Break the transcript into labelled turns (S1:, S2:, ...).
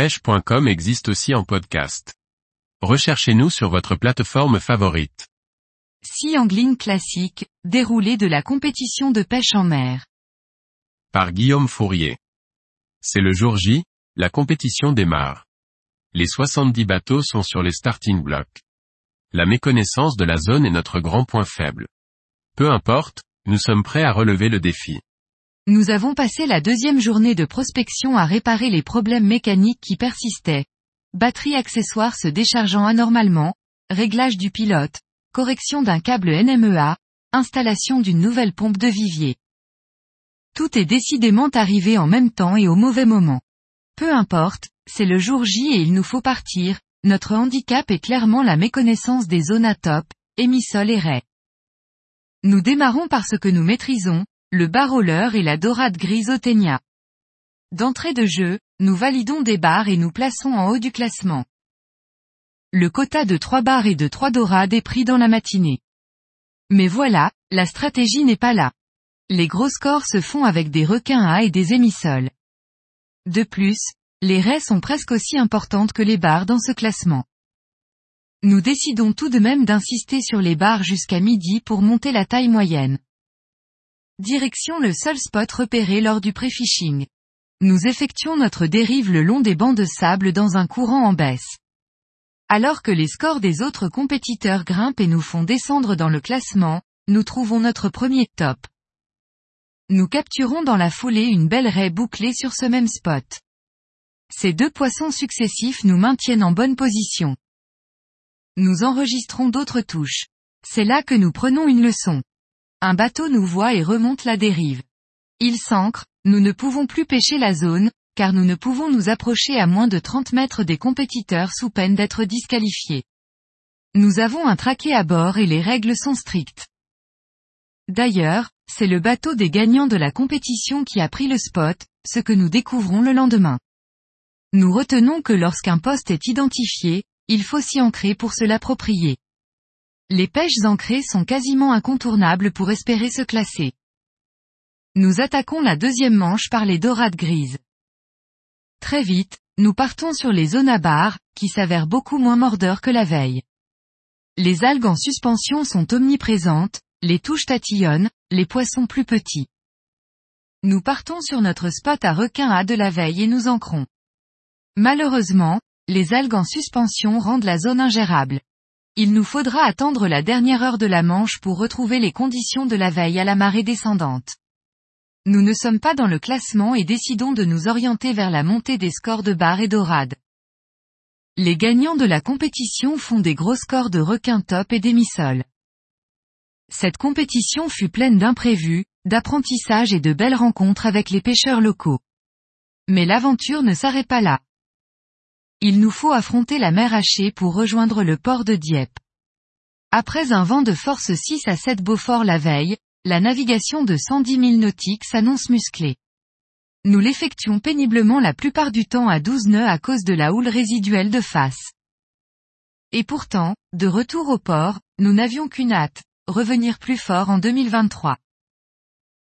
S1: pêche.com existe aussi en podcast. Recherchez-nous sur votre plateforme favorite.
S2: Sea Angling classique, déroulé de la compétition de pêche en mer.
S1: Par Guillaume Fourier. C'est le jour J, la compétition démarre. Les 70 bateaux sont sur les starting blocks. La méconnaissance de la zone est notre grand point faible. Peu importe, nous sommes prêts à relever le défi.
S2: Nous avons passé la deuxième journée de prospection à réparer les problèmes mécaniques qui persistaient. Batterie accessoire se déchargeant anormalement, réglage du pilote, correction d'un câble NMEA, installation d'une nouvelle pompe de vivier. Tout est décidément arrivé en même temps et au mauvais moment. Peu importe, c'est le jour J et il nous faut partir, notre handicap est clairement la méconnaissance des zones à top, émissol et ray. Nous démarrons par ce que nous maîtrisons, le bar-roller et la dorade grise Otenia. D'entrée de jeu, nous validons des barres et nous plaçons en haut du classement. Le quota de 3 barres et de 3 dorades est pris dans la matinée. Mais voilà, la stratégie n'est pas là. Les gros scores se font avec des requins à et des émissoles. De plus, les raies sont presque aussi importantes que les barres dans ce classement. Nous décidons tout de même d'insister sur les barres jusqu'à midi pour monter la taille moyenne. Direction le seul spot repéré lors du pré-fishing. Nous effectuons notre dérive le long des bancs de sable dans un courant en baisse. Alors que les scores des autres compétiteurs grimpent et nous font descendre dans le classement, nous trouvons notre premier top. Nous capturons dans la foulée une belle raie bouclée sur ce même spot. Ces deux poissons successifs nous maintiennent en bonne position. Nous enregistrons d'autres touches. C'est là que nous prenons une leçon. Un bateau nous voit et remonte la dérive. Il s'ancre, nous ne pouvons plus pêcher la zone, car nous ne pouvons nous approcher à moins de 30 mètres des compétiteurs sous peine d'être disqualifiés. Nous avons un traqué à bord et les règles sont strictes. D'ailleurs, c'est le bateau des gagnants de la compétition qui a pris le spot, ce que nous découvrons le lendemain. Nous retenons que lorsqu'un poste est identifié, il faut s'y ancrer pour se l'approprier. Les pêches ancrées sont quasiment incontournables pour espérer se classer. Nous attaquons la deuxième manche par les dorades grises. Très vite, nous partons sur les zones à barres, qui s'avèrent beaucoup moins mordeurs que la veille. Les algues en suspension sont omniprésentes, les touches tatillonnent, les poissons plus petits. Nous partons sur notre spot à requin à de la veille et nous ancrons. Malheureusement, les algues en suspension rendent la zone ingérable. Il nous faudra attendre la dernière heure de la Manche pour retrouver les conditions de la veille à la marée descendante. Nous ne sommes pas dans le classement et décidons de nous orienter vers la montée des scores de barres et dorades. Les gagnants de la compétition font des gros scores de requins top et d'émissoles. Cette compétition fut pleine d'imprévus, d'apprentissage et de belles rencontres avec les pêcheurs locaux. Mais l'aventure ne s'arrête pas là. Il nous faut affronter la mer hachée pour rejoindre le port de Dieppe. Après un vent de force 6 à 7 Beaufort la veille, la navigation de 110 000 nautiques s'annonce musclée. Nous l'effectuons péniblement la plupart du temps à 12 nœuds à cause de la houle résiduelle de face. Et pourtant, de retour au port, nous n'avions qu'une hâte, revenir plus fort en 2023.